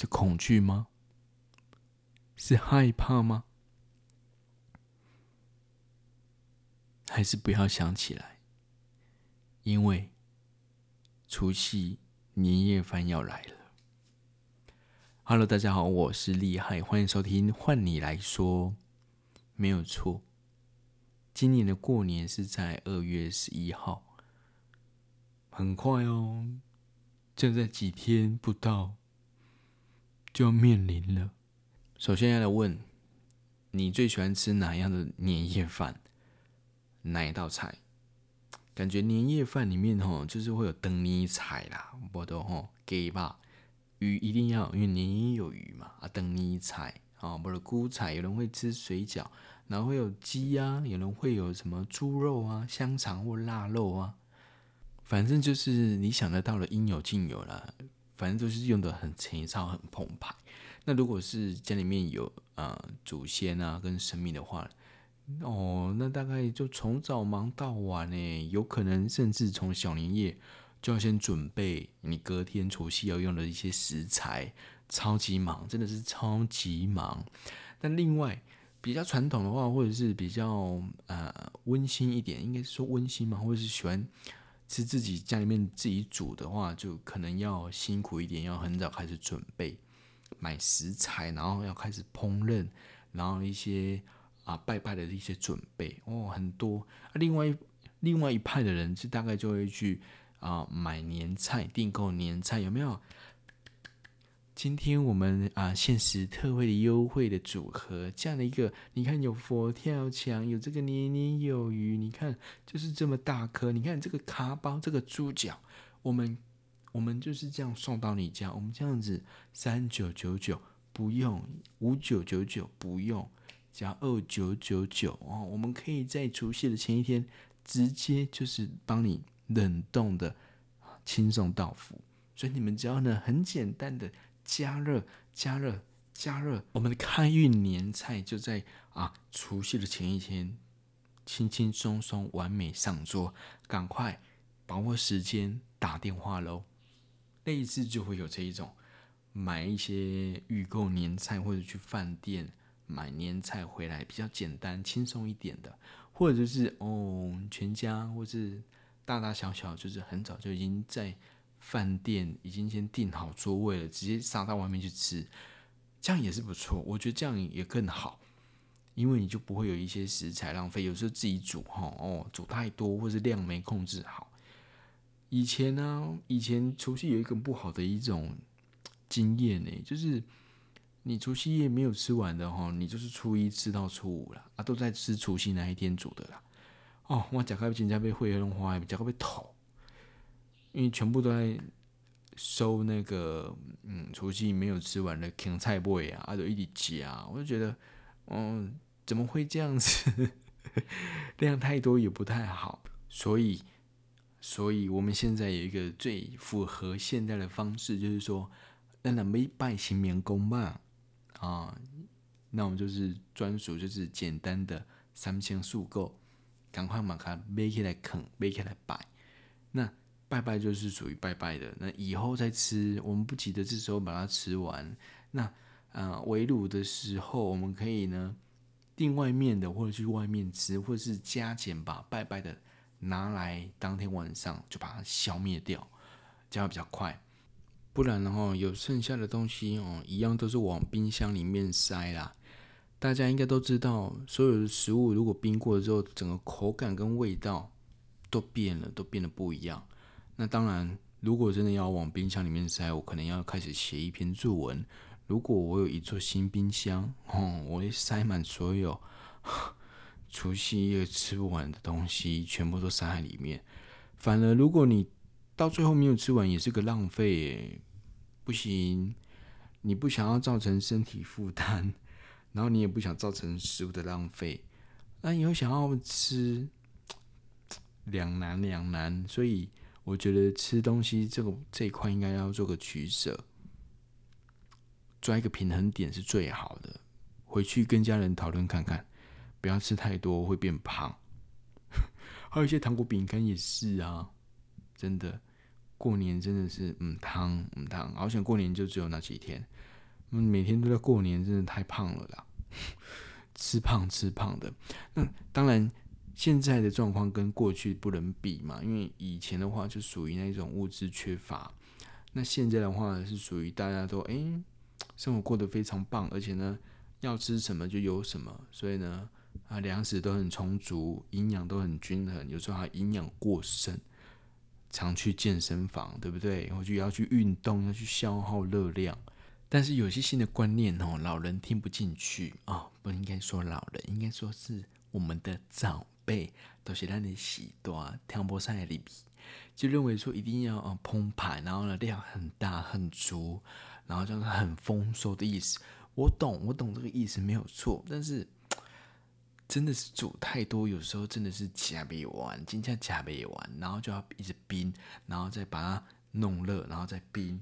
是恐惧吗？是害怕吗？还是不要想起来，因为除夕年夜饭要来了。Hello，大家好，我是厉害，欢迎收听《换你来说》，没有错。今年的过年是在二月十一号，很快哦，就在几天不到就要面临了。首先要来问，你最喜欢吃哪样的年夜饭？哪一道菜？感觉年夜饭里面吼，就是会有灯泥菜啦，我都吼给吧，鱼一定要，因为年夜有鱼嘛啊，灯泥菜啊，不是菇菜，有人会吃水饺，然后会有鸡啊，有人会有什么猪肉啊、香肠或腊肉啊，反正就是你想得到的应有尽有啦，反正都是用的很齐超、很澎湃。那如果是家里面有、呃、祖先啊跟神明的话。哦，那大概就从早忙到晚呢，有可能甚至从小年夜就要先准备你隔天除夕要用的一些食材，超级忙，真的是超级忙。但另外比较传统的话，或者是比较呃温馨一点，应该是说温馨嘛，或者是喜欢是自己家里面自己煮的话，就可能要辛苦一点，要很早开始准备买食材，然后要开始烹饪，然后一些。啊，拜拜的一些准备哦，很多。另外另外一派的人，是大概就会去啊买年菜，订购年菜，有没有？今天我们啊限时特惠的优惠的组合，这样的一个，你看有佛跳墙，有这个年年有余，你看就是这么大颗，你看这个卡包，这个猪脚，我们我们就是这样送到你家，我们这样子三九九九不用，五九九九不用。加二九九九哦，我们可以在除夕的前一天直接就是帮你冷冻的轻松到府，所以你们只要呢很简单的加热加热加热，我们的开运年菜就在啊除夕的前一天轻轻松松完美上桌，赶快把握时间打电话喽，类似就会有这一种买一些预购年菜或者去饭店。买年菜回来比较简单轻松一点的，或者就是哦，全家或是大大小小，就是很早就已经在饭店已经先订好座位了，直接杀到外面去吃，这样也是不错。我觉得这样也更好，因为你就不会有一些食材浪费。有时候自己煮哈哦，煮太多或是量没控制好。以前呢、以前除夕有一个不好的一种经验呢，就是。你除夕夜没有吃完的哈，你就是初一吃到初五了啊，都在吃除夕那一天煮的啦。哦，我讲开人家被会弄花，讲开被偷，因为全部都在收那个嗯，除夕没有吃完的芹菜味啊，啊就一直夹，我就觉得，嗯，怎么会这样子？量太多也不太好，所以，所以我们现在有一个最符合现代的方式，就是说，那咱们拜神明公嘛。啊，那我们就是专属，就是简单的三鲜素购，赶快把它买起来啃，买起来摆。那拜拜就是属于拜拜的，那以后再吃，我们不急着这时候把它吃完。那啊，围炉的时候，我们可以呢订外面的，或者去外面吃，或者是加减把拜拜的拿来当天晚上就把它消灭掉，这样比较快。不然的话，有剩下的东西哦，一样都是往冰箱里面塞啦。大家应该都知道，所有的食物如果冰过之后，整个口感跟味道都变了，都变得不一样。那当然，如果真的要往冰箱里面塞，我可能要开始写一篇作文。如果我有一座新冰箱，哦，我会塞满所有 除夕夜吃不完的东西，全部都塞在里面。反而，如果你到最后没有吃完，也是个浪费。不行，你不想要造成身体负担，然后你也不想造成食物的浪费，那你又想要吃，两难两难。所以我觉得吃东西这个这一块应该要做个取舍，抓一个平衡点是最好的。回去跟家人讨论看看，不要吃太多会变胖。还有一些糖果饼干也是啊，真的。过年真的是嗯汤嗯汤，好想过年就只有那几天，嗯，每天都在过年，真的太胖了啦，吃胖吃胖的。那当然，现在的状况跟过去不能比嘛，因为以前的话就属于那种物质缺乏，那现在的话是属于大家都哎、欸、生活过得非常棒，而且呢要吃什么就有什么，所以呢啊粮食都很充足，营养都很均衡，有时候还营养过剩。常去健身房，对不对？然后就要去运动，要去消耗热量。但是有些新的观念哦，老人听不进去啊、哦，不应该说老人，应该说是我们的长辈，都是让你洗多听不上的里比，就认为说一定要啊澎湃，然后呢量很大很足，然后就是很丰收的意思。我懂，我懂这个意思没有错，但是。真的是煮太多，有时候真的是加不完，今天加不完，然后就要一直冰，然后再把它弄热，然后再冰。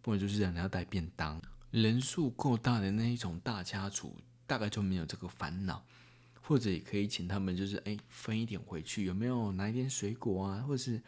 不然就是让人要带便当，人数够大的那一种大家族，大概就没有这个烦恼，或者也可以请他们，就是哎分一点回去，有没有拿一点水果啊，或者是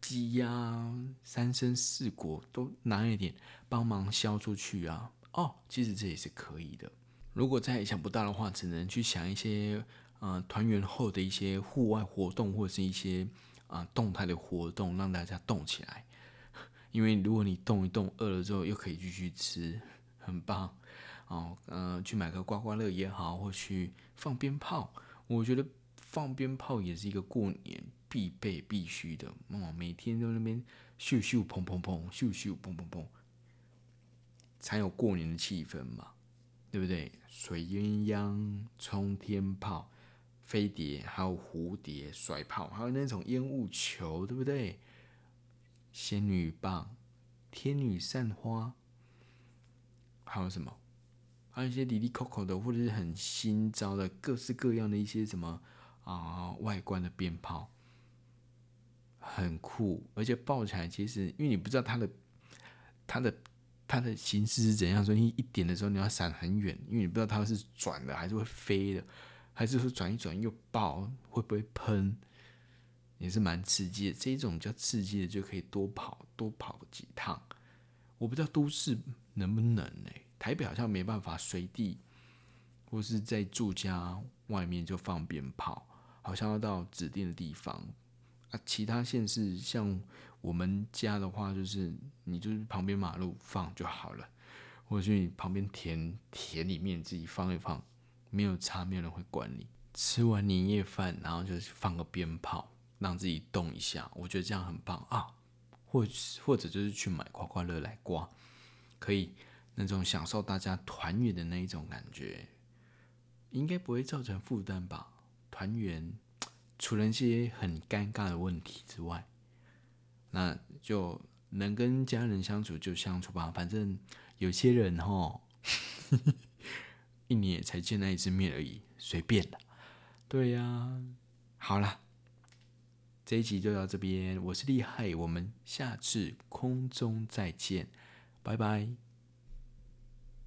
鸡呀、三生四果都拿一点帮忙销出去啊？哦，其实这也是可以的。如果再也想不到的话，只能去想一些，呃，团圆后的一些户外活动，或者是一些啊、动态的活动，让大家动起来。因为如果你动一动，饿了之后又可以继续吃，很棒哦。呃，去买个刮刮乐也好，或去放鞭炮，我觉得放鞭炮也是一个过年必备必须的哦。每天都在那边咻咻砰砰砰，咻咻砰砰砰，才有过年的气氛嘛。对不对？水鸳鸯、冲天炮、飞碟，还有蝴蝶甩炮，还有那种烟雾球，对不对？仙女棒、天女散花，还有什么？还有一些哩哩抠抠的，或者是很新招的，各式各样的一些什么啊、外观的鞭炮，很酷，而且爆起来其实，因为你不知道它的它的。它的形式是怎样？所以你一点的时候你要闪很远，因为你不知道它是转的还是会飞的，还是说转一转又爆，会不会喷？也是蛮刺激的。这一种比较刺激的就可以多跑多跑几趟。我不知道都市能不能呢？台北好像没办法随地，或是在住家外面就放鞭炮，好像要到指定的地方。啊，其他县市像我们家的话，就是你就是旁边马路放就好了，或者去你旁边田田里面自己放一放，没有差，没有人会管你。吃完年夜饭，然后就是放个鞭炮，让自己动一下，我觉得这样很棒啊。或或者就是去买刮刮乐来刮，可以那种享受大家团圆的那一种感觉，应该不会造成负担吧？团圆。除了一些很尴尬的问题之外，那就能跟家人相处就相处吧。反正有些人齁，一年才见那一次面而已，随便的。对呀，好了，这一集就到这边。我是厉害，我们下次空中再见，拜拜。